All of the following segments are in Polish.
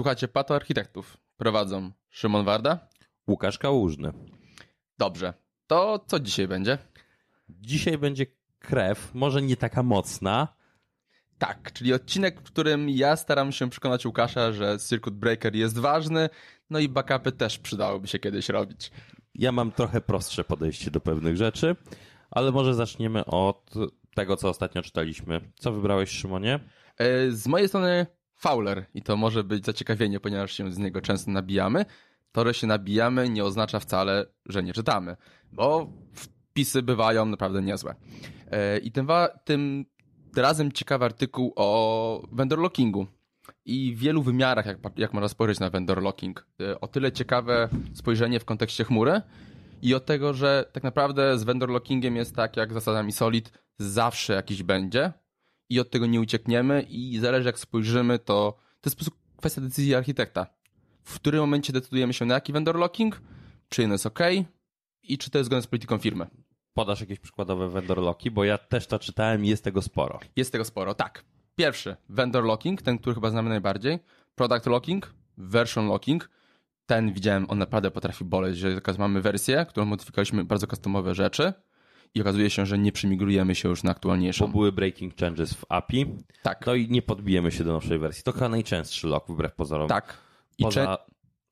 Słuchacie Pato Architektów. Prowadzą Szymon Warda. Łukasz Kałużny. Dobrze. To co dzisiaj będzie? Dzisiaj będzie krew, może nie taka mocna. Tak, czyli odcinek, w którym ja staram się przekonać Łukasza, że Circuit Breaker jest ważny, no i backupy też przydałoby się kiedyś robić. Ja mam trochę prostsze podejście do pewnych rzeczy, ale może zaczniemy od tego, co ostatnio czytaliśmy. Co wybrałeś, Szymonie? E, z mojej strony Fowler i to może być zaciekawienie, ponieważ się z niego często nabijamy. To, że się nabijamy nie oznacza wcale, że nie czytamy, bo wpisy bywają naprawdę niezłe. E, I tym, tym razem ciekawy artykuł o vendor lockingu i wielu wymiarach, jak, jak można spojrzeć na vendor locking. E, o tyle ciekawe spojrzenie w kontekście chmury i od tego, że tak naprawdę z vendor lockingiem jest tak jak z zasadami Solid, zawsze jakiś będzie i od tego nie uciekniemy i zależy jak spojrzymy, to to jest po prostu kwestia decyzji architekta. W którym momencie decydujemy się na jaki vendor locking, czy jest ok i czy to jest zgodne z polityką firmy. Podasz jakieś przykładowe vendor locki, bo ja też to czytałem i jest tego sporo. Jest tego sporo, tak. Pierwszy, vendor locking, ten, który chyba znamy najbardziej. Product locking, version locking. Ten widziałem, on naprawdę potrafi boleć, że mamy wersję, którą modyfikowaliśmy bardzo customowe rzeczy i okazuje się, że nie przemigrujemy się już na aktualniejszą. Bo były breaking changes w API. Tak. No i nie podbijemy się do nowszej wersji. To chyba najczęstszy lock wbrew pozorom. Tak. I, Poza...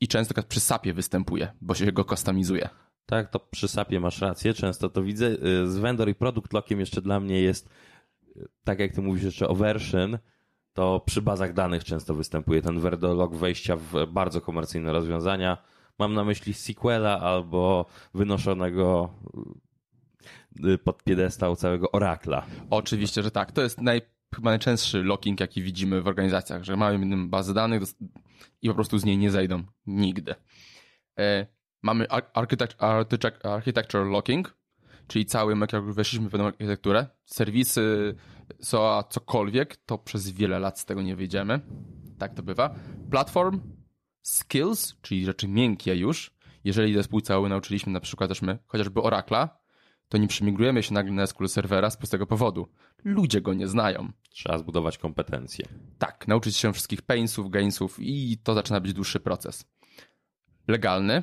i często przy SAPie występuje, bo się go customizuje. Tak, to przy SAPie masz rację, często to widzę. Y, z vendor i product lockiem jeszcze dla mnie jest, y, tak jak ty mówisz jeszcze o version, to przy bazach danych często występuje ten vendor lock wejścia w bardzo komercyjne rozwiązania. Mam na myśli SQL-a albo wynoszonego y, pod piedestał całego Oracla. Oczywiście, że tak. To jest naj, chyba najczęstszy locking, jaki widzimy w organizacjach, że mamy bazę danych i po prostu z niej nie zejdą nigdy. E, mamy architecture locking, czyli cały, jak weszliśmy w pewną architekturę, serwisy, SOA, cokolwiek, to przez wiele lat z tego nie wyjdziemy. Tak to bywa. Platform, skills, czyli rzeczy miękkie już. Jeżeli zespół cały nauczyliśmy na przykład też my, chociażby Oracla, to nie przemigrujemy się nagle na SQL serwera z prostego powodu. Ludzie go nie znają. Trzeba zbudować kompetencje. Tak, nauczyć się wszystkich painsów, gainsów i to zaczyna być dłuższy proces. Legalny,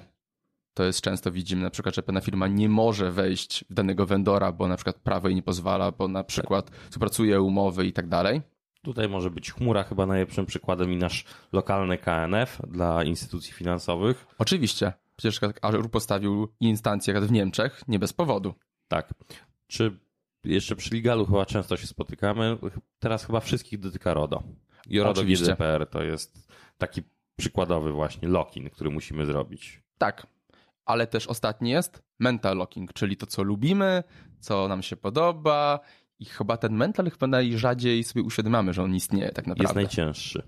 to jest często widzimy na przykład, że pewna firma nie może wejść w danego vendora, bo na przykład prawo jej nie pozwala, bo na przykład współpracuje umowy i tak dalej. Tutaj może być chmura chyba najlepszym przykładem i nasz lokalny KNF dla instytucji finansowych. Oczywiście. Przecież Azure postawił instancję w Niemczech nie bez powodu. Tak. Czy jeszcze przy Legalu chyba często się spotykamy. Teraz chyba wszystkich dotyka RODO. I RODO Oczywiście. GDPR to jest taki przykładowy właśnie locking, który musimy zrobić. Tak, ale też ostatni jest mental locking, czyli to, co lubimy, co nam się podoba i chyba ten mental chyba najrzadziej sobie uświadamiamy, że on istnieje tak naprawdę. Jest najcięższy.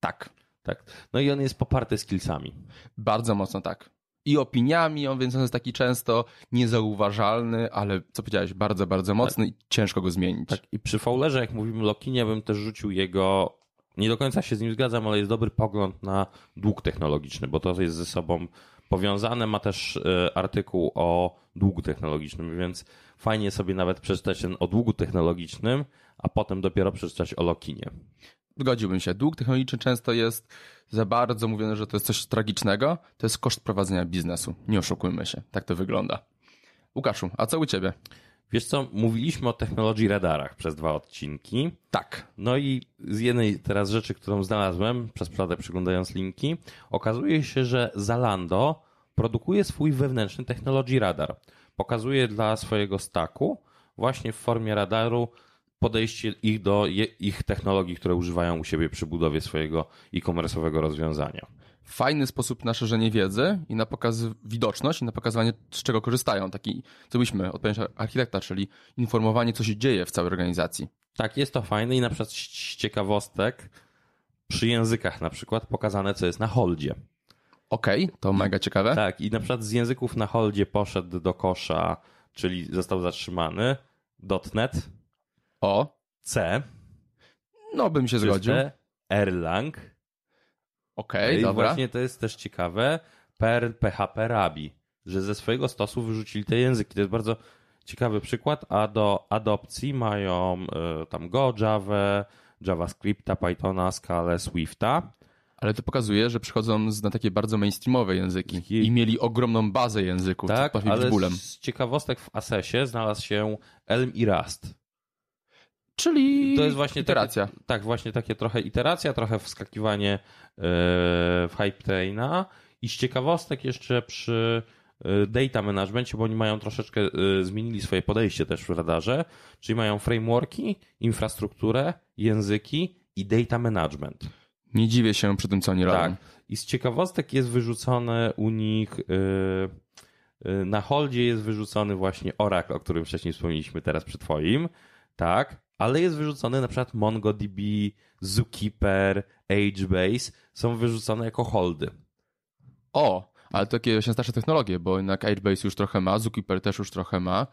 Tak. Tak. No i on jest poparty skillsami. Bardzo mocno tak. I opiniami, on więc on jest taki często niezauważalny, ale co powiedziałeś, bardzo, bardzo mocny tak. i ciężko go zmienić. Tak. I przy Fowlerze, jak mówimy Lokinie, bym też rzucił jego nie do końca się z nim zgadzam, ale jest dobry pogląd na dług technologiczny, bo to jest ze sobą powiązane. Ma też e, artykuł o długu technologicznym, więc fajnie sobie nawet przeczytać ten o długu technologicznym, a potem dopiero przeczytać o Lokinie. Zgodziłbym się. Dług technologiczny często jest za bardzo mówione, że to jest coś tragicznego. To jest koszt prowadzenia biznesu. Nie oszukujmy się. Tak to wygląda. Łukaszu, a co u ciebie? Wiesz co, mówiliśmy o technologii radarach przez dwa odcinki. Tak. No i z jednej teraz rzeczy, którą znalazłem przez przypadek przeglądając linki, okazuje się, że Zalando produkuje swój wewnętrzny technologii radar. Pokazuje dla swojego staku właśnie w formie radaru podejście ich do ich technologii, które używają u siebie przy budowie swojego e-commerce'owego rozwiązania fajny sposób na szerzenie wiedzy i na pokaz widoczność i na pokazywanie, z czego korzystają. Taki, co byśmy, odpowiedź architekta, czyli informowanie, co się dzieje w całej organizacji. Tak, jest to fajne i na przykład z ciekawostek przy językach na przykład pokazane, co jest na holdzie. Okej, okay, to mega ciekawe. Tak, i na przykład z języków na holdzie poszedł do kosza, czyli został zatrzymany .NET, o, C, no bym się zgodził, Erlang, Okej, okay, dobra. I właśnie to jest też ciekawe, Perl, PHP, Rabi, że ze swojego stosu wyrzucili te języki. To jest bardzo ciekawy przykład, a do adopcji mają y, tam Go, Java, JavaScripta, Pythona, Scala, Swifta. Ale to pokazuje, że przychodzą z, na takie bardzo mainstreamowe języki Taki- i mieli ogromną bazę języków, Tak, ale bólem. z ciekawostek w Assesie znalazł się Elm i Rust. Czyli To jest właśnie iteracja. Takie, tak, właśnie takie trochę iteracja, trochę wskakiwanie e, w hype traina i z ciekawostek jeszcze przy e, data managementie, bo oni mają troszeczkę, e, zmienili swoje podejście też w radarze, czyli mają frameworki, infrastrukturę, języki i data management. Nie dziwię się przy tym, co oni robią. Tak. I z ciekawostek jest wyrzucone u nich na holdzie jest wyrzucony właśnie Oracle, o którym wcześniej wspomnieliśmy teraz przy twoim, tak, ale jest wyrzucony na przykład MongoDB, Zookeeper, HBase są wyrzucone jako holdy. O, ale to takie właśnie starsze technologie, bo jednak Airbase już trochę ma, Zookeeper też już trochę ma,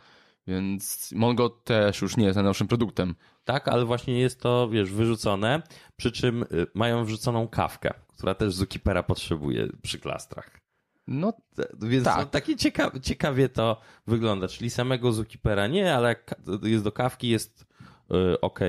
więc Mongo też już nie jest najnowszym produktem. Tak, ale właśnie jest to, wiesz, wyrzucone, przy czym y, mają wrzuconą kawkę, która też Zookeepera potrzebuje przy klastrach. No Więc Tak. no, takie ciekawie, ciekawie to wygląda. Czyli samego Zookeepera nie, ale jest do kawki, jest y, ok.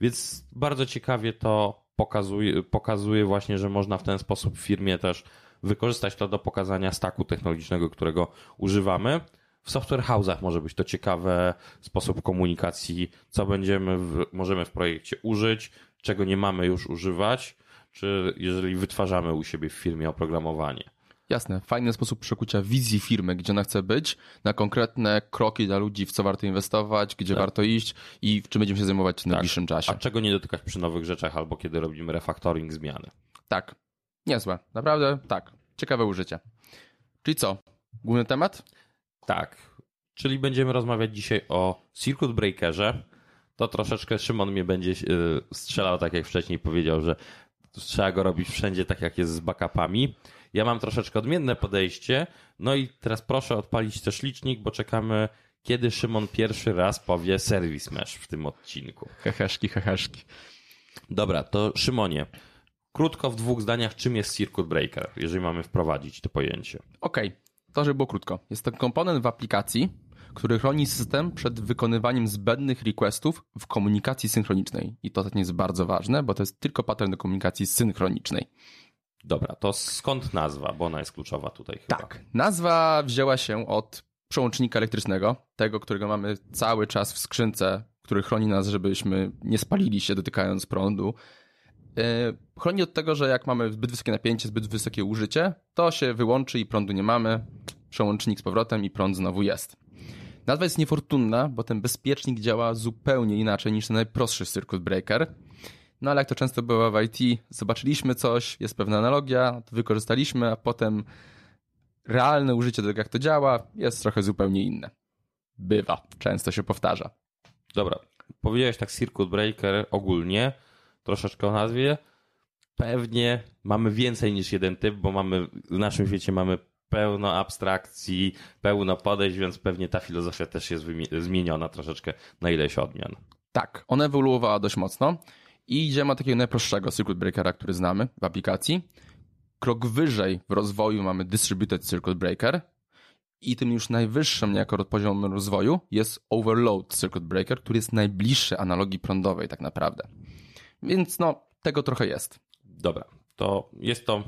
Więc bardzo ciekawie to pokazuje, pokazuje właśnie, że można w ten sposób w firmie też wykorzystać to do pokazania staku technologicznego, którego używamy. W software house'ach może być to ciekawy sposób komunikacji, co będziemy w, możemy w projekcie użyć, czego nie mamy już używać, czy jeżeli wytwarzamy u siebie w firmie oprogramowanie. Jasne, fajny sposób przekucia wizji firmy, gdzie ona chce być, na konkretne kroki dla ludzi, w co warto inwestować, gdzie Tak. warto iść i w czym będziemy się zajmować w najbliższym czasie. A czego nie dotykać przy nowych rzeczach albo kiedy robimy refactoring zmiany? Tak, niezłe, naprawdę tak, ciekawe użycie. Czyli co, główny temat? Tak. Czyli będziemy rozmawiać dzisiaj o Circuit Breakerze. To troszeczkę Szymon mnie będzie yy, strzelał, tak jak wcześniej powiedział, że trzeba go robić wszędzie tak jak jest z backupami. Ja mam troszeczkę odmienne podejście. No i teraz proszę odpalić też licznik, bo czekamy, kiedy Szymon pierwszy raz powie Service Mesh w tym odcinku. Heheszki, heheszki. Dobra, to Szymonie, krótko w dwóch zdaniach, czym jest Circuit Breaker, jeżeli mamy wprowadzić to pojęcie. Okej, to żeby było krótko. Jest to komponent w aplikacji, który chroni system przed wykonywaniem zbędnych requestów w komunikacji synchronicznej. I to ostatnio jest bardzo ważne, bo to jest tylko pattern do komunikacji synchronicznej. Dobra, to skąd nazwa, bo ona jest kluczowa tutaj chyba. Tak. Nazwa wzięła się od przełącznika elektrycznego, tego, którego mamy cały czas w skrzynce, który chroni nas, żebyśmy nie spalili się dotykając prądu. Yy, Chroni od tego, że jak mamy zbyt wysokie napięcie, zbyt wysokie użycie, to się wyłączy i prądu nie mamy. Przełącznik z powrotem i prąd znowu jest. Nazwa jest niefortunna, bo ten bezpiecznik działa zupełnie inaczej niż ten najprostszy circuit breaker. No ale jak to często bywa w IT, zobaczyliśmy coś, jest pewna analogia, to wykorzystaliśmy, a potem realne użycie tego, jak to działa, jest trochę zupełnie inne. Bywa, często się powtarza. Dobra, powiedziałeś tak Circuit Breaker ogólnie, troszeczkę o nazwie. Pewnie mamy więcej niż jeden typ, bo mamy w naszym świecie mamy pełno abstrakcji, pełno podejść, więc pewnie ta filozofia też jest zmieniona troszeczkę na ileś odmian. Tak, ona ewoluowała dość mocno i idziemy takiego najprostszego circuit breakera, który znamy w aplikacji. Krok wyżej w rozwoju mamy distributed circuit breaker i tym już najwyższym niejako poziomem rozwoju jest overload circuit breaker, który jest najbliższy analogii prądowej tak naprawdę. Więc no, tego trochę jest. Dobra, to jest to.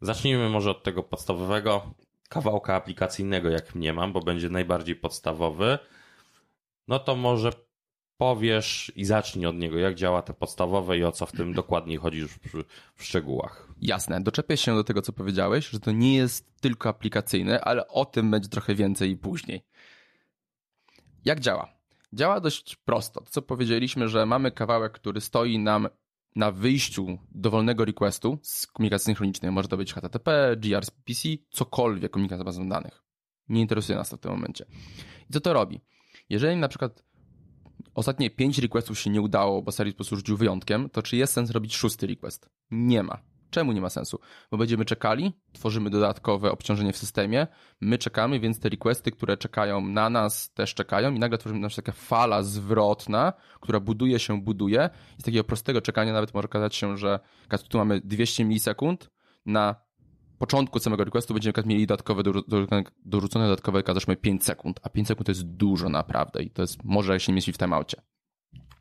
Zacznijmy może od tego podstawowego kawałka aplikacyjnego, jak nie mam, bo będzie najbardziej podstawowy. No to może powiesz i zacznij od niego, jak działa te podstawowe i o co w tym dokładniej chodzi już w szczegółach. Jasne, doczepię się do tego, co powiedziałeś, że to nie jest tylko aplikacyjne, ale o tym będzie trochę więcej później. Jak działa? Działa dość prosto. To, co powiedzieliśmy, że mamy kawałek, który stoi nam na wyjściu dowolnego requestu z komunikacji synchronicznej. Może to być HTTP, gRPC, cokolwiek komunikacja bazą danych. Nie interesuje nas to w tym momencie. I co to robi? Jeżeli na przykład ostatnie pięć requestów się nie udało, bo serwis po prostu rzucił wyjątkiem, to czy jest sens robić szósty request? Nie ma. Czemu nie ma sensu? Bo będziemy czekali, tworzymy dodatkowe obciążenie w systemie, my czekamy, więc te requesty, które czekają na nas, też czekają i nagle tworzymy na przykład taka fala zwrotna, która buduje się, buduje. I z takiego prostego czekania nawet może okazać się, że tu mamy 200 milisekund, na początku samego requestu będziemy mieli dodatkowe, dorzucone, dodatkowe, załóżmy 5 sekund, a 5 sekund to jest dużo naprawdę i to jest, może się mieści w timeoutie.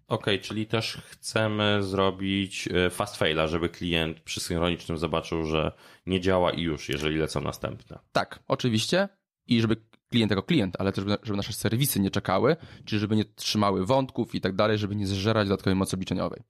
Okej, czyli też chcemy zrobić e, fast faila, żeby klient przy synchronicznym zobaczył, że nie działa i już, jeżeli lecą następne. Tak, oczywiście. I żeby klient jako klient, ale też żeby, nasze serwisy nie czekały, czyli żeby nie trzymały wątków i tak dalej, żeby nie zżerać dodatkowej mocy obliczeniowej.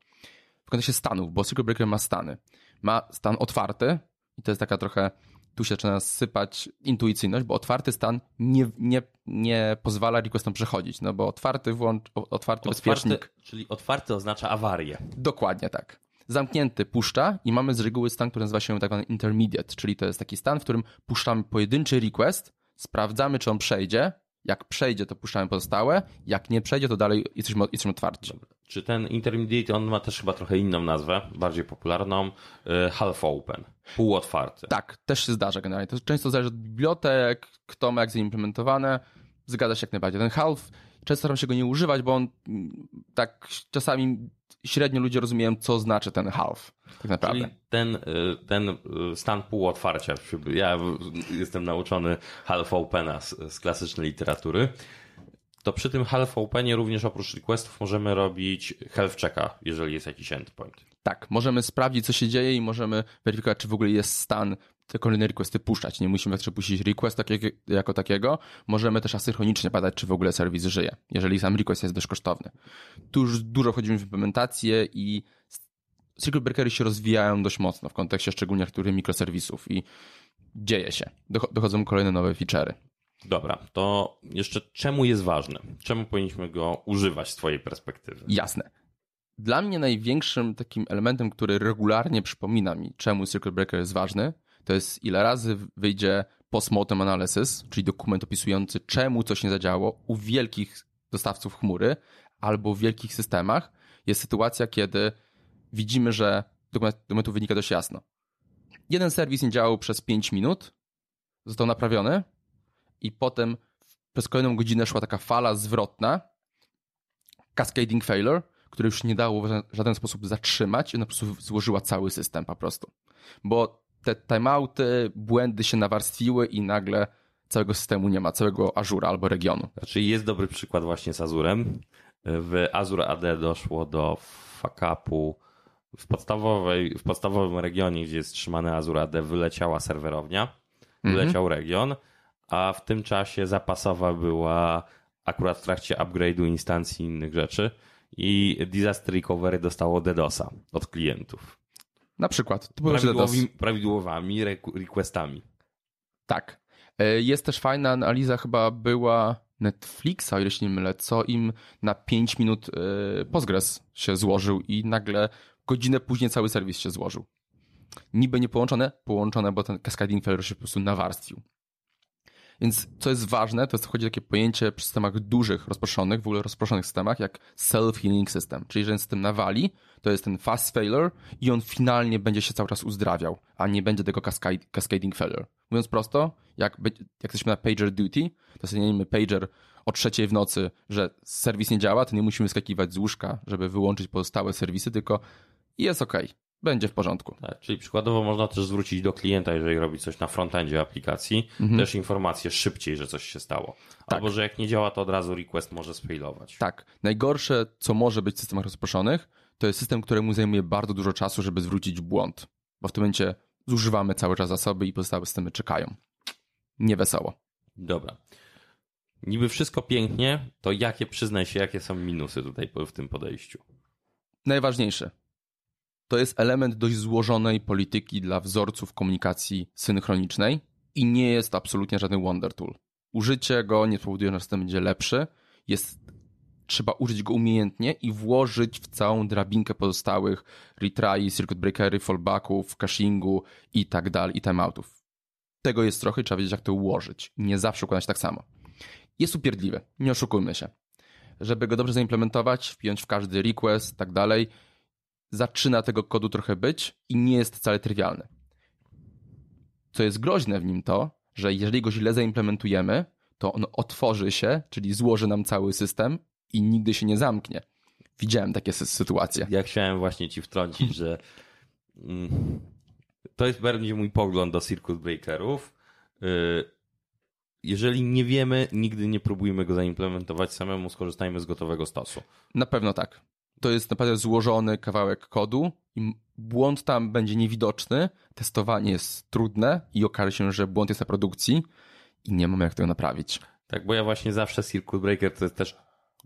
W kontekście stanów, bo Circuit Breaker ma stany. Ma stan otwarty i to jest taka trochę, tu się zaczyna sypać intuicyjność, bo otwarty stan nie, nie, nie pozwala requestom przechodzić, no bo otwarty włącz, otwarty, bezpiecznik. Czyli otwarty oznacza awarię. Dokładnie tak. Zamknięty puszcza i mamy z reguły stan, który nazywa się tak zwany intermediate, czyli to jest taki stan, w którym puszczamy pojedynczy request, sprawdzamy, czy on przejdzie. Jak przejdzie, to puszczamy pozostałe. Jak nie przejdzie, to dalej jesteśmy, jesteśmy otwarci. Czy ten intermediate, on ma też chyba trochę inną nazwę, bardziej popularną, y, half open, półotwarty. Tak, też się zdarza generalnie. To często zależy od bibliotek, kto ma jak zaimplementowane. Zgadza się jak najbardziej. Ten half, często staram się go nie używać, bo on mm, tak czasami średnio ludzie rozumieją, co znaczy ten half. Tak naprawdę. Czyli ten, y, ten y, stan półotwarcia, ja jestem nauczony half opena z, z klasycznej literatury, to przy tym half openie również oprócz requestów możemy robić health checka, jeżeli jest jakiś endpoint. Tak, możemy sprawdzić, co się dzieje i możemy weryfikować, czy w ogóle jest stan te kolejne requesty puszczać. Nie musimy jeszcze puścić request jako takiego. Możemy też asynchronicznie badać, czy w ogóle serwis żyje, jeżeli sam request jest dość kosztowny. Tu już dużo wchodzimy w implementację i circuit breakery się rozwijają dość mocno w kontekście szczególnie niektórych mikroserwisów i dzieje się. Dochodzą kolejne nowe feature'y. Dobra, to jeszcze czemu jest ważny? Czemu powinniśmy go używać z Twojej perspektywy? Jasne. Dla mnie największym takim elementem, który regularnie przypomina mi, czemu Circuit Breaker jest ważny, to jest ile razy wyjdzie postmortem analysis, czyli dokument opisujący, czemu coś nie zadziałało u wielkich dostawców chmury albo w wielkich systemach. Jest sytuacja, kiedy widzimy, że dokument, dokumentu wynika dość jasno. Jeden serwis nie działał przez 5 minut, został naprawiony i potem przez kolejną godzinę szła taka fala zwrotna, cascading failure, które już nie dało w żaden sposób zatrzymać i ona po prostu złożyła cały system po prostu. Bo te timeouty, błędy się nawarstwiły i nagle całego systemu nie ma, całego Azura albo regionu. Znaczy jest dobry przykład właśnie z Azurem. W Azure AD doszło do fuck-upu w, podstawowej, w podstawowym regionie, gdzie jest trzymany Azure AD, wyleciała serwerownia, mhm. wyleciał -hmm. region, a w tym czasie zapasowa była akurat w trakcie upgrade'u instancji i innych rzeczy i disaster recovery dostało DDoSa od klientów. Na przykład. Prawidłowymi, prawidłowymi requestami. Tak. E, jest też fajna analiza, chyba była Netflixa, o ile się nie mylę, co im na 5 minut e, Postgres się złożył i nagle godzinę później cały serwis się złożył. Niby nie połączone, połączone, bo ten cascading failure się po prostu nawarstwił. Więc co jest ważne, to jest wchodzi takie pojęcie przy systemach dużych, rozproszonych, w ogóle rozproszonych systemach, jak self-healing system. Czyli, że ten system nawali, to jest ten fast failure i on finalnie będzie się cały czas uzdrawiał, a nie będzie tego cascading failure. Mówiąc prosto, jak, jak jesteśmy na pager duty, to zmienimy pager o trzeciej w nocy, że serwis nie działa, to nie musimy skakiwać z łóżka, żeby wyłączyć pozostałe serwisy, tylko jest ok będzie w porządku. Tak, czyli przykładowo można też zwrócić do klienta, jeżeli robi coś na frontendzie aplikacji, mhm. też informację szybciej, że coś się stało. Tak. Albo, że jak nie działa, to od razu request może sfailować. Tak. Najgorsze, co może być w systemach rozproszonych, to jest system, któremu zajmuje bardzo dużo czasu, żeby zwrócić błąd. Bo w tym momencie zużywamy cały czas zasoby i pozostałe systemy czekają. Niewesoło. Dobra. Niby wszystko pięknie, to jakie, przyznaj się, jakie są minusy tutaj w tym podejściu? Najważniejsze to jest element dość złożonej polityki dla wzorców komunikacji synchronicznej i nie jest absolutnie żaden wonder tool. Użycie go nie spowoduje, że system będzie lepszy. Jest, trzeba użyć go umiejętnie i włożyć w całą drabinkę pozostałych retry, circuit breakery, fallbacków, cachingu i tak dalej, i timeoutów. Tego jest trochę, trzeba wiedzieć jak to ułożyć. Nie zawsze układać tak samo. Jest upierdliwy, nie oszukujmy się. Żeby go dobrze zaimplementować, wpiąć w każdy request, tak dalej, zaczyna tego kodu trochę być i nie jest wcale trywialny. Co jest groźne w nim to, że jeżeli go źle zaimplementujemy, to on otworzy się, czyli złoży nam cały system i nigdy się nie zamknie. Widziałem takie sytuacje. Ja chciałem właśnie ci wtrącić, że mm, to jest bardziej mój pogląd do circuit breakerów. Y, jeżeli nie wiemy, nigdy nie próbujmy go zaimplementować samemu, skorzystajmy z gotowego stosu. Na pewno tak. To jest naprawdę złożony kawałek kodu i błąd tam będzie niewidoczny, testowanie jest trudne i okaże się, że błąd jest na produkcji i nie mamy jak tego naprawić. Tak, bo ja właśnie zawsze Circuit Breaker to jest też,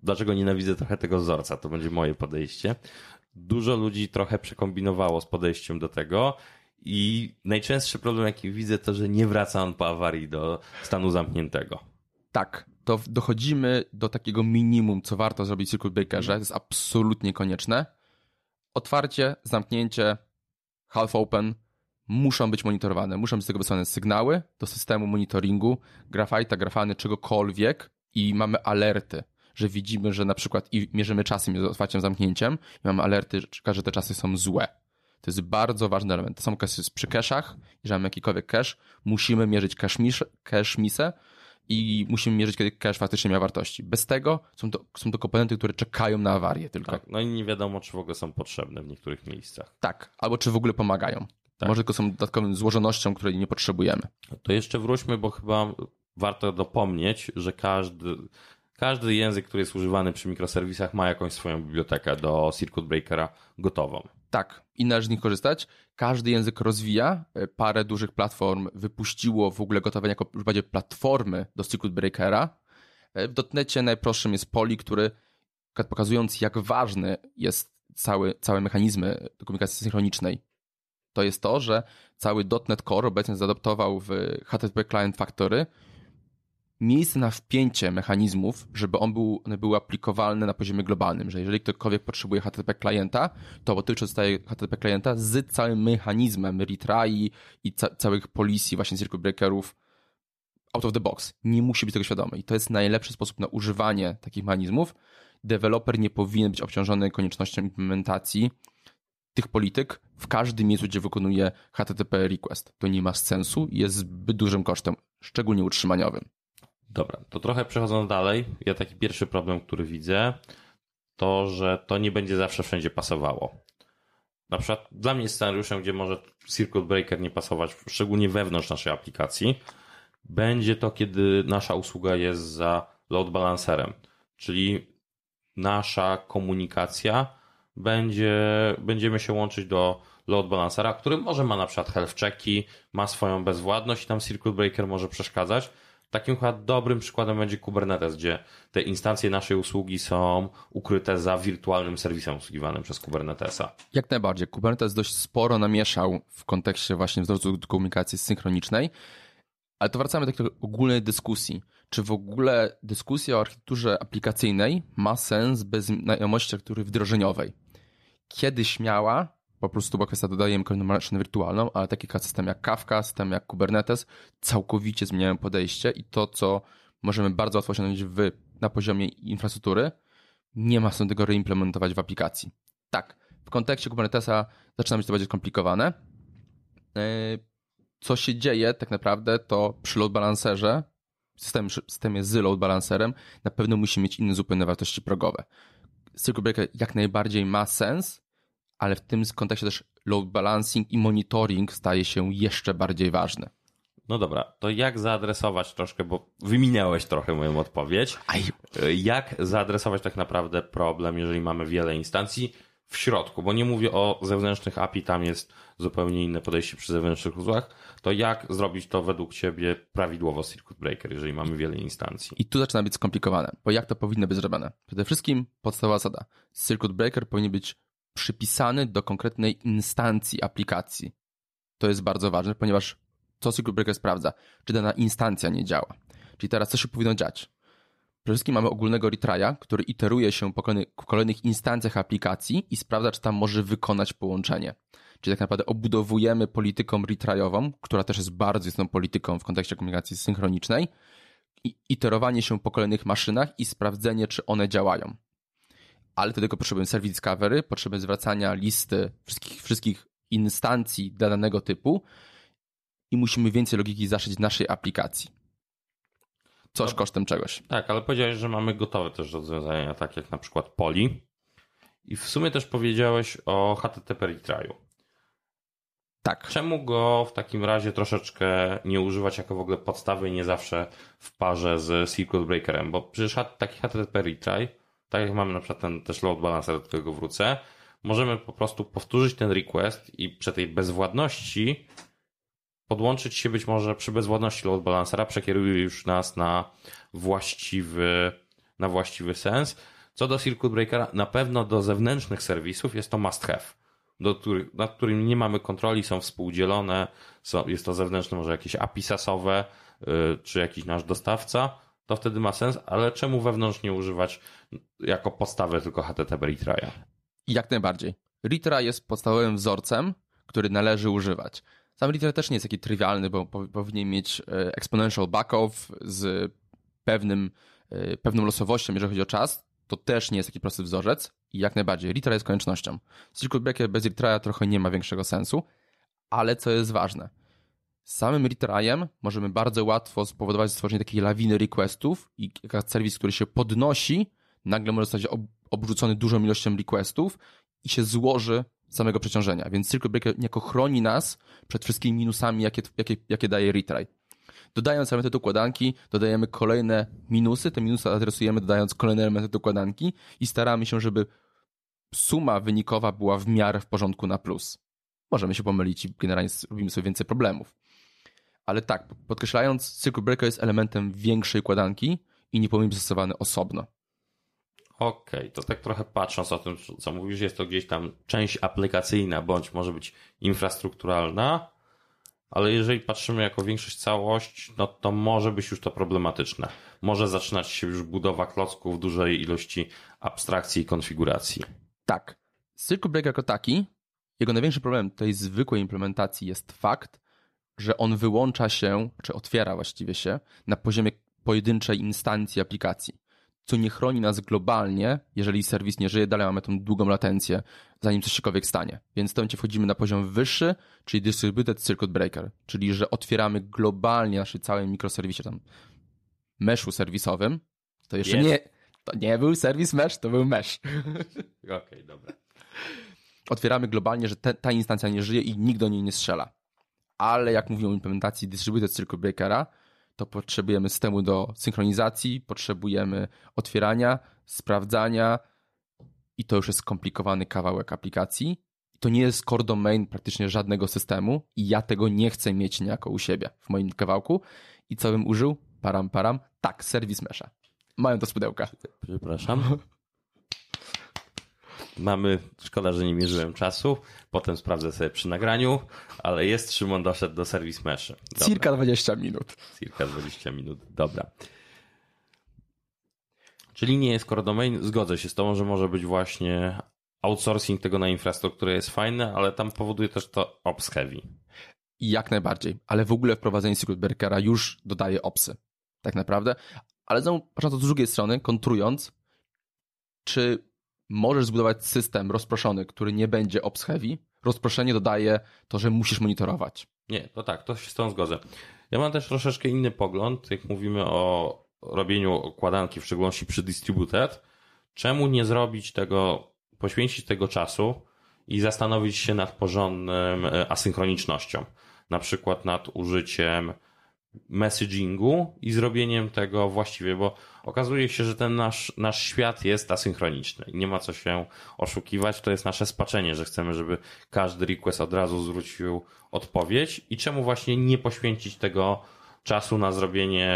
dlaczego nienawidzę trochę tego wzorca, to będzie moje podejście. Dużo ludzi trochę przekombinowało z podejściem do tego i najczęstszy problem, jaki widzę, to, że nie wraca on po awarii do stanu zamkniętego. Tak, to dochodzimy do takiego minimum, co warto zrobić w Circuit Breakerze, to jest absolutnie konieczne. Otwarcie, zamknięcie, half open, muszą być monitorowane, muszą być z tego wysłane sygnały do systemu monitoringu, grafajta, grafany, czegokolwiek i mamy alerty, że widzimy, że na przykład i mierzymy czasy między otwarciem zamknięciem i mamy alerty, że te czasy są złe. To jest bardzo ważny element. To samo jest przy cache'ach, jeżeli mamy jakikolwiek cache, musimy mierzyć cache misę i musimy mierzyć, kiedy cache faktycznie miał wartości. Bez tego są to, są to komponenty, które czekają na awarię tylko. Tak, no i nie wiadomo, czy w ogóle są potrzebne w niektórych miejscach. Tak, albo czy w ogóle pomagają. Tak. Może tylko są dodatkową złożonością, której nie potrzebujemy. To jeszcze wróćmy, bo chyba warto dopomnieć, że każdy, każdy język, który jest używany przy mikroserwisach ma jakąś swoją bibliotekę do Circuit Breakera gotową. Tak, i należy z nich korzystać. Każdy język rozwija. Parę dużych platform wypuściło w ogóle gotowe jako już bardziej platformy do Circuit Breakera. W dotnecie najprostszym jest Poli, który pokazując jak ważny jest cały, całe mechanizmy komunikacji synchronicznej to jest to, że cały .NET Core obecnie zaadoptował w HTTP Client Factory miejsce na wpięcie mechanizmów, żeby on był, one były aplikowalne na poziomie globalnym, że jeżeli ktokolwiek potrzebuje HTTP klienta, to dotyczy dostaje HTTP klienta z całym mechanizmem retry i ca całych policji, właśnie circuit breakerów out of the box. Nie musi być tego świadomy i to jest najlepszy sposób na używanie takich mechanizmów. Deweloper nie powinien być obciążony koniecznością implementacji tych polityk w każdym miejscu, gdzie wykonuje HTTP request. To nie ma sensu i jest zbyt dużym kosztem, szczególnie utrzymaniowym. Dobra, to trochę przechodząc dalej, ja taki pierwszy problem, który widzę, to, że to nie będzie zawsze wszędzie pasowało. Na przykład dla mnie scenariuszem, gdzie może circuit breaker nie pasować, szczególnie wewnątrz naszej aplikacji, będzie to, kiedy nasza usługa jest za load balancerem, czyli nasza komunikacja będzie, będziemy się łączyć do load balancera, który może ma na przykład health checki, ma swoją bezwładność i tam circuit breaker może przeszkadzać. Takim chyba dobrym przykładem będzie Kubernetes, gdzie te instancje naszej usługi są ukryte za wirtualnym serwisem obsługiwanym przez Kubernetesa. Jak najbardziej. Kubernetes dość sporo namieszał w kontekście właśnie wzorcu komunikacji synchronicznej, ale to wracamy do takiej ogólnej dyskusji. Czy w ogóle dyskusja o architekturze aplikacyjnej ma sens bez znajomości architektury wdrożeniowej? kiedyś miała, po prostu była kwestia dodajemy kolejną maszynę wirtualną, ale takie systemy jak Kafka, systemy jak Kubernetes całkowicie zmieniają podejście i to, co możemy bardzo łatwo osiągnąć w, na poziomie infrastruktury, nie ma sensu tego reimplementować w aplikacji. Tak, w kontekście Kubernetesa zaczyna być to bardziej skomplikowane. E, co się dzieje tak naprawdę, to przy load balancerze, systemie, systemie z load balancerem, na pewno musi mieć inne zupełnie wartości progowe circuit breaker jak najbardziej ma sens, ale w tym kontekście też load balancing i monitoring staje się jeszcze bardziej ważny. No dobra, to jak zaadresować troszkę, bo wyminęłeś trochę moją odpowiedź. Aj. Jak zaadresować tak naprawdę problem, jeżeli mamy wiele instancji w środku, bo nie mówię o zewnętrznych API, tam jest zupełnie inne podejście przy zewnętrznych uzłach, to jak zrobić to według Ciebie prawidłowo Circuit Breaker, jeżeli mamy wiele instancji? I tu zaczyna być skomplikowane, bo jak to powinno być zrobione? Przede wszystkim podstawowa zasada. Circuit Breaker powinien być przypisany do konkretnej instancji aplikacji. To jest bardzo ważne, ponieważ co Circuit Breaker sprawdza? Czy dana instancja nie działa? Czyli teraz co się powinno dziać? Przede wszystkim mamy ogólnego retrya, który iteruje się po kolejnych, kolejnych instancjach aplikacji i sprawdza, czy tam może wykonać połączenie. Czyli tak naprawdę obudowujemy polityką retryową, która też jest bardzo istotną polityką w kontekście komunikacji synchronicznej, i iterowanie się po kolejnych maszynach i sprawdzenie, czy one działają. Ale do tego potrzebujemy service discovery, potrzebujemy zwracania listy wszystkich, wszystkich instancji danego typu i musimy więcej logiki zaszyć w naszej aplikacji. Coś no, kosztem czegoś. Tak, ale powiedziałeś, że mamy gotowe też rozwiązania, tak jak na przykład Poli. I w sumie też powiedziałeś o HTTP Retryu. Tak. Czemu go w takim razie troszeczkę nie używać jako w ogóle podstawy i nie zawsze w parze z Circuit Breakerem? Bo przecież taki HTTP retry tak jak mamy na przykład ten też load balancer, do którego wrócę, możemy po prostu powtórzyć ten request i przy tej bezwładności podłączyć się być może przy bezwładności load balancera przekieruje już nas na właściwy, na właściwy sens. Co do Circuit Breakera, na pewno do zewnętrznych serwisów jest to must have, do nad którymi nie mamy kontroli, są współdzielone, są, jest to zewnętrzne, może jakieś API sasowe, yy, czy jakiś nasz dostawca, to wtedy ma sens, ale czemu wewnątrz nie używać jako podstawę tylko HTTP retry'a? Jak najbardziej. Retry jest podstawowym wzorcem, który należy używać. Sam retry też nie jest taki trywialny, bo powinien mieć e, exponential backoff z pewnym, e, pewną losowością, jeżeli chodzi o czas. To też nie jest taki prosty wzorzec i jak najbardziej. Retry jest koniecznością. Circuit breaker bez retry'a trochę nie ma większego sensu, ale co jest ważne, samym retryem możemy bardzo łatwo spowodować stworzenie takiej lawiny requestów i serwis, który się podnosi, nagle może zostać obrzucony dużą ilością requestów i się złoży samego przeciążenia. Więc Circuit Breaker niejako chroni nas przed wszystkimi minusami, jakie, jakie, jakie daje retry. Dodając elementy układanki, dodajemy kolejne minusy, te minusy adresujemy dodając kolejne elementy układanki i staramy się, żeby suma wynikowa była w miarę w porządku na plus. Możemy się pomylić i generalnie robimy sobie więcej problemów. Ale tak, podkreślając, Circuit Breaker jest elementem większej układanki i nie powinien być stosowany osobno. Okej, okay, to tak trochę patrząc o tym, co mówisz, jest to gdzieś tam część aplikacyjna, bądź może być infrastrukturalna, ale jeżeli patrzymy jako większość całość, no to może być już to problematyczne. Może zaczynać się już budowa klocków dużej ilości abstrakcji i konfiguracji. Tak. Circuit Breaker jako taki, jego największy problem tej zwykłej implementacji jest fakt, że on wyłącza się, czy otwiera właściwie się na poziomie pojedynczej instancji aplikacji, co nie chroni nas globalnie, jeżeli serwis nie żyje, dalej mamy tą długą latencję, zanim coś ciekawiek stanie. Więc w tym momencie wchodzimy na poziom wyższy, czyli Distributed Circuit Breaker, czyli że otwieramy globalnie nasz cały mikroserwisie, tam meszu serwisowym. To jeszcze nie, to nie był serwis mesh, to był mesh. Okej, okay, dobra. Otwieramy globalnie, że te, ta instancja nie żyje i nikt do niej nie strzela ale jak mówimy o implementacji Distributed Circuit Breakera, to potrzebujemy systemu do synchronizacji, potrzebujemy otwierania, sprawdzania i to już jest skomplikowany kawałek aplikacji. To nie jest core domain praktycznie żadnego systemu i ja tego nie chcę mieć niejako u siebie w moim kawałku. I co bym użył? Param, param. Tak, serwis mesha. Mają to z pudełka. Przepraszam. Mamy, szkoda, że nie mierzyłem czasu, potem sprawdzę sobie przy nagraniu, ale jest Szymon doszedł do serwis meszy. Cirka 20 minut. Cirka 20 minut, dobra. Czyli nie jest core domain, zgodzę się z tobą, że może być właśnie outsourcing tego na infrastrukturę jest fajne, ale tam powoduje też to ops heavy. Jak najbardziej, ale w ogóle wprowadzenie Secret Breakera już dodaje opsy. Tak naprawdę. Ale znowu, patrząc od drugiej strony, kontrując, czy możesz zbudować system rozproszony, który nie będzie ops heavy. Rozproszenie dodaje to, że musisz monitorować. Nie, to tak, to się z tą zgodzę. Ja mam też troszeczkę inny pogląd, jak mówimy o robieniu układanki, w szczególności przy distributed. Czemu nie zrobić tego, poświęcić tego czasu i zastanowić się nad porządnym e, asynchronicznością? Na przykład nad użyciem messagingu i zrobieniem tego właściwie, bo okazuje się, że ten nasz, nasz świat jest asynchroniczny i nie ma co się oszukiwać. To jest nasze spaczenie, że chcemy, żeby każdy request od razu zwrócił odpowiedź. I czemu właśnie nie poświęcić tego czasu na zrobienie,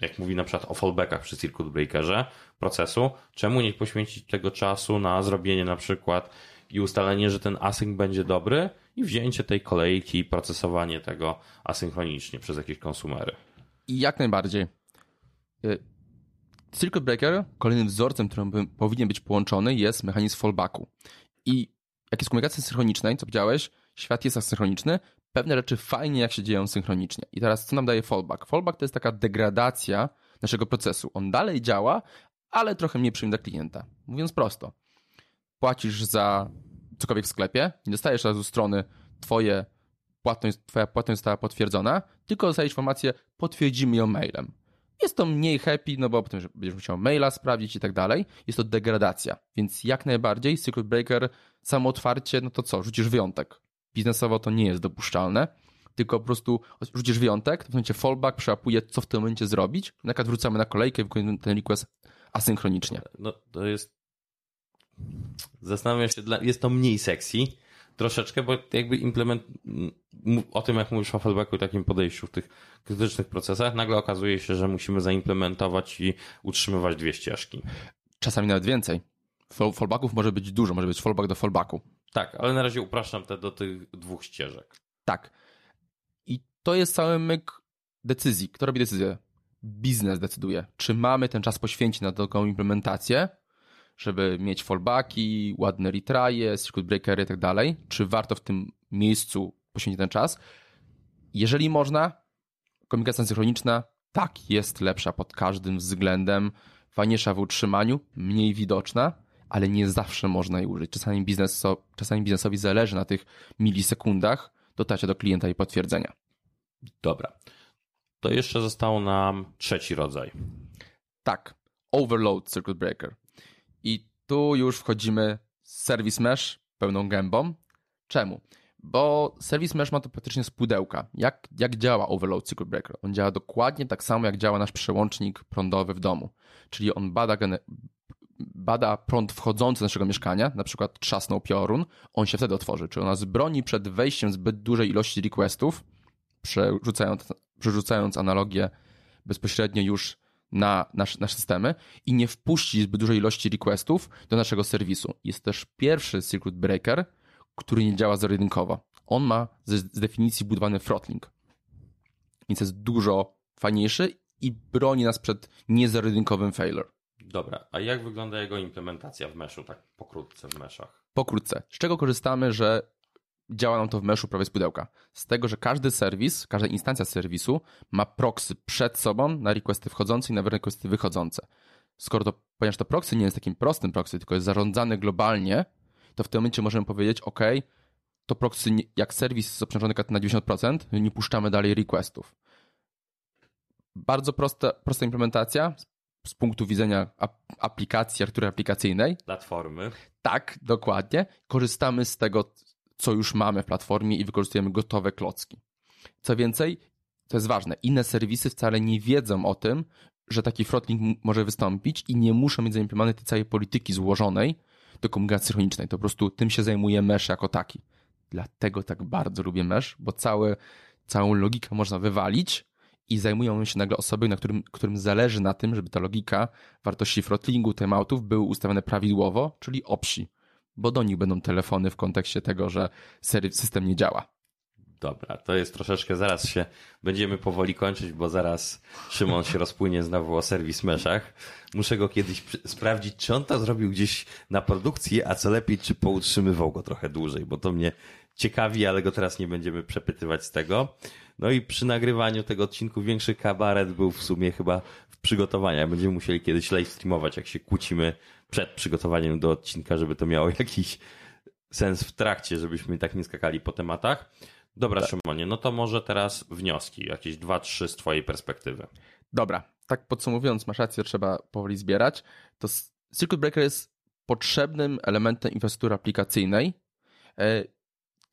jak mówi na przykład o fallbackach przy Circuit Breakerze procesu, czemu nie poświęcić tego czasu na zrobienie na przykład i ustalenie, że ten async będzie dobry i wzięcie tej kolejki i procesowanie tego asynchronicznie przez jakieś konsumery. I jak najbardziej. Y, Circuit Breaker, kolejnym wzorcem, którym powinien być połączony, jest mechanizm fallbacku. I jak jest komunikacja synchroniczna, co powiedziałeś, świat jest asynchroniczny, pewne rzeczy fajnie jak się dzieją synchronicznie. I teraz co nam daje fallback? Fallback to jest taka degradacja naszego procesu. On dalej działa, ale trochę mniej przyjemny dla klienta. Mówiąc prosto, płacisz za cokolwiek w sklepie, nie dostajesz razu strony twoje płatność, twoja płatność została potwierdzona, tylko dostajesz informację, potwierdzimy ją mailem. Jest to mniej happy, no bo potem będziesz musiał maila sprawdzić i tak dalej. Jest to degradacja, więc jak najbardziej Circuit Breaker samo otwarcie, no to co, rzucisz wyjątek. Biznesowo to nie jest dopuszczalne, tylko po prostu rzucisz wyjątek, w momencie fallback przełapuje, co w tym momencie zrobić. Na przykład na kolejkę, wykonujemy ten request asynchronicznie. No to jest. Zastanawiam się, dla... jest to mniej sexy troszeczkę, bo jakby implement. O tym, jak mówisz o fallbacku i takim podejściu w tych krytycznych procesach, nagle okazuje się, że musimy zaimplementować i utrzymywać dwie ścieżki. Czasami nawet więcej. Fallbacków może być dużo, może być fallback do fallbacku. Tak, ale na razie upraszczam te do tych dwóch ścieżek. Tak. I to jest cały myk decyzji. Kto robi decyzję? Biznes decyduje, czy mamy ten czas poświęcić na taką implementację, żeby mieć fallbacki, ładne retryje, circuit breakery i tak dalej, czy warto w tym miejscu poświęcić ten czas. Jeżeli można, komunikacja synchroniczna tak jest lepsza pod każdym względem, fajniejsza w utrzymaniu, mniej widoczna, ale nie zawsze można jej użyć. Czasami, biznes, czasami biznesowi zależy na tych milisekundach dotarcia do klienta i potwierdzenia. Dobra. To jeszcze został nam trzeci rodzaj. Tak. Overload Circuit Breaker. I tu już wchodzimy z Service Mesh pełną gębą. Czemu? Bo Service Mesh ma to praktycznie z pudełka. Jak, jak działa Overload Circuit Breaker? On działa dokładnie tak samo, jak działa nasz przełącznik prądowy w domu. Czyli on bada, bada prąd wchodzący do naszego mieszkania, na przykład trzasnął piorun, on się wtedy otworzy. Czy ona broni przed wejściem zbyt dużej ilości requestów, przerzucając, przerzucając analogię bezpośrednio już na nasz, nasze systemy i nie wpuści zbyt dużej ilości requestów do naszego serwisu. Jest też pierwszy circuit breaker, który nie działa zero On ma z, z definicji budowany throttling. Więc jest dużo fajniejszy i broni nas przed niezerodynkowym failure. Dobra, a jak wygląda jego implementacja w meszu, tak pokrótce w meszach? Pokrótce. Z czego korzystamy, że działa nam to w meszu prawie z pudełka? Z tego, że każdy serwis, każda instancja serwisu ma proxy przed sobą na requesty wchodzące i na requesty wychodzące. Skoro to, ponieważ to proxy nie jest takim prostym proxy, tylko jest zarządzane globalnie, to w tym momencie możemy powiedzieć, OK, to proxy, jak serwis jest obciążony na 90%, nie puszczamy dalej requestów. Bardzo prosta, prosta implementacja, z punktu widzenia aplikacji, architektury aplikacyjnej. Platformy. Tak, dokładnie. Korzystamy z tego, co już mamy w platformie i wykorzystujemy gotowe klocki. Co więcej, to jest ważne, inne serwisy wcale nie wiedzą o tym, że taki throttling może wystąpić i nie muszą mieć zaimplementowanej tej całej polityki złożonej do komunikacji synchronicznej. To po prostu tym się zajmuje mesh jako taki. Dlatego tak bardzo lubię mesh, bo całe, całą logikę można wywalić i zajmują się nagle osoby, na którym, którym zależy na tym, żeby ta logika wartości throttlingu, timeoutów były ustawione prawidłowo, czyli opsi, bo do nich będą telefony w kontekście tego, że system nie działa. Dobra, to jest troszeczkę, zaraz się będziemy powoli kończyć, bo zaraz Szymon się rozpłynie znowu o serwis meszach. Muszę go kiedyś sprawdzić, czy on to zrobił gdzieś na produkcji, a co lepiej, czy poutrzymywał go trochę dłużej, bo to mnie ciekawi, ale go teraz nie będziemy przepytywać z tego. No i przy nagrywaniu tego odcinku większy kabaret był w sumie chyba w przygotowaniach. Będziemy musieli kiedyś live streamować, jak się kłócimy przed przygotowaniem do odcinka, żeby to miało jakiś sens w trakcie, żebyśmy tak nie skakali po tematach. Dobra, tak. Szymonie, no to może teraz wnioski, jakieś dwa, trzy z Twojej perspektywy. Dobra, tak podsumowując, masz rację, trzeba powoli zbierać. To Circuit Breaker jest potrzebnym elementem infrastruktury aplikacyjnej e,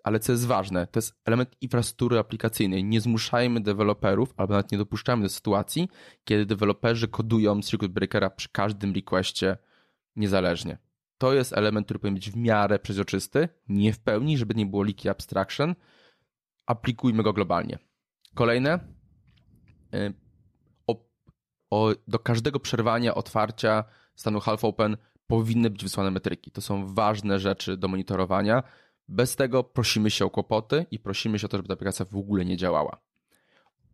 ale co jest ważne, to jest element infrastruktury aplikacyjnej. Nie zmuszajmy deweloperów, albo nawet nie dopuszczamy do sytuacji, kiedy deweloperzy kodują circuit breakera przy każdym requestie niezależnie. To jest element, który powinien być w miarę przezroczysty, nie w pełni, żeby nie było leaky abstraction. Aplikujmy go globalnie. Kolejne, y, o, o, do każdego przerwania, otwarcia stanu half open powinny być wysłane metryki. To są ważne rzeczy do monitorowania bez tego prosimy się o kłopoty i prosimy się o to, żeby ta aplikacja w ogóle nie działała.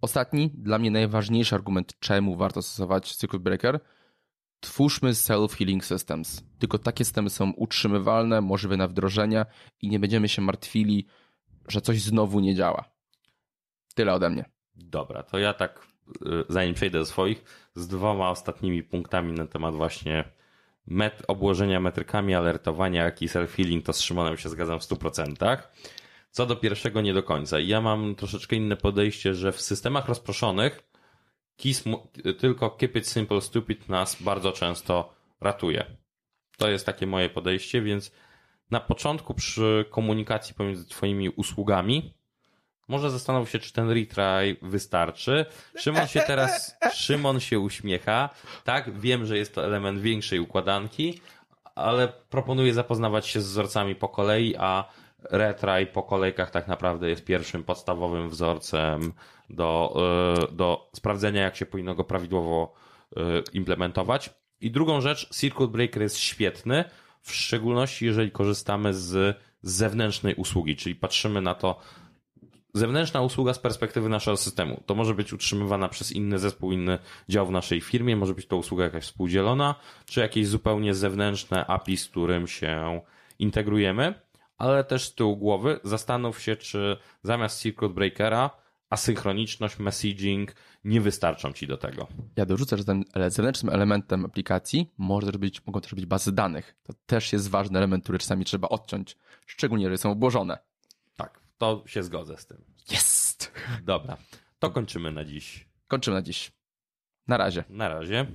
Ostatni, dla mnie najważniejszy argument, czemu warto stosować Circuit Breaker, twórzmy self-healing systems. Tylko takie systemy są utrzymywalne, możliwe na wdrożenia i nie będziemy się martwili, że coś znowu nie działa. Tyle ode mnie. Dobra, to ja tak, y, zanim przejdę do swoich, z dwoma ostatnimi punktami na temat właśnie met, obłożenia metrykami, alertowania, jak i self-healing, to z Szymonem się zgadzam w 100%. Co do pierwszego nie do końca. Ja mam troszeczkę inne podejście, że w systemach rozproszonych KISS, tylko keep it simple, stupid nas bardzo często ratuje. To jest takie moje podejście, więc na początku przy komunikacji pomiędzy Twoimi usługami może zastanów się, czy ten retry wystarczy. Szymon się teraz, Szymon się uśmiecha. Tak, wiem, że jest to element większej układanki, ale proponuję zapoznawać się z wzorcami po kolei, a retry po kolejkach tak naprawdę jest pierwszym podstawowym wzorcem do, e, do sprawdzenia, jak się powinno go prawidłowo e, implementować. I drugą rzecz, Circuit Breaker jest świetny, w szczególności jeżeli korzystamy z zewnętrznej usługi, czyli patrzymy na to, zewnętrzna usługa z perspektywy naszego systemu. To może być utrzymywana przez inny zespół, inny dział w naszej firmie, może być to usługa jakaś współdzielona, czy jakieś zupełnie zewnętrzne API, z którym się integrujemy, ale też z tyłu głowy zastanów się, czy zamiast Circuit Breakera asynchroniczność, messaging nie wystarczą ci do tego. Ja dorzucę, że tym zewnętrznym elementem aplikacji może też być, mogą też być bazy danych. To też jest ważny element, który czasami trzeba odciąć, szczególnie jeżeli są obłożone. Tak, to się zgodzę z tym. Jest! Dobra, to kończymy na dziś. Kończymy na dziś. Na razie. Na razie.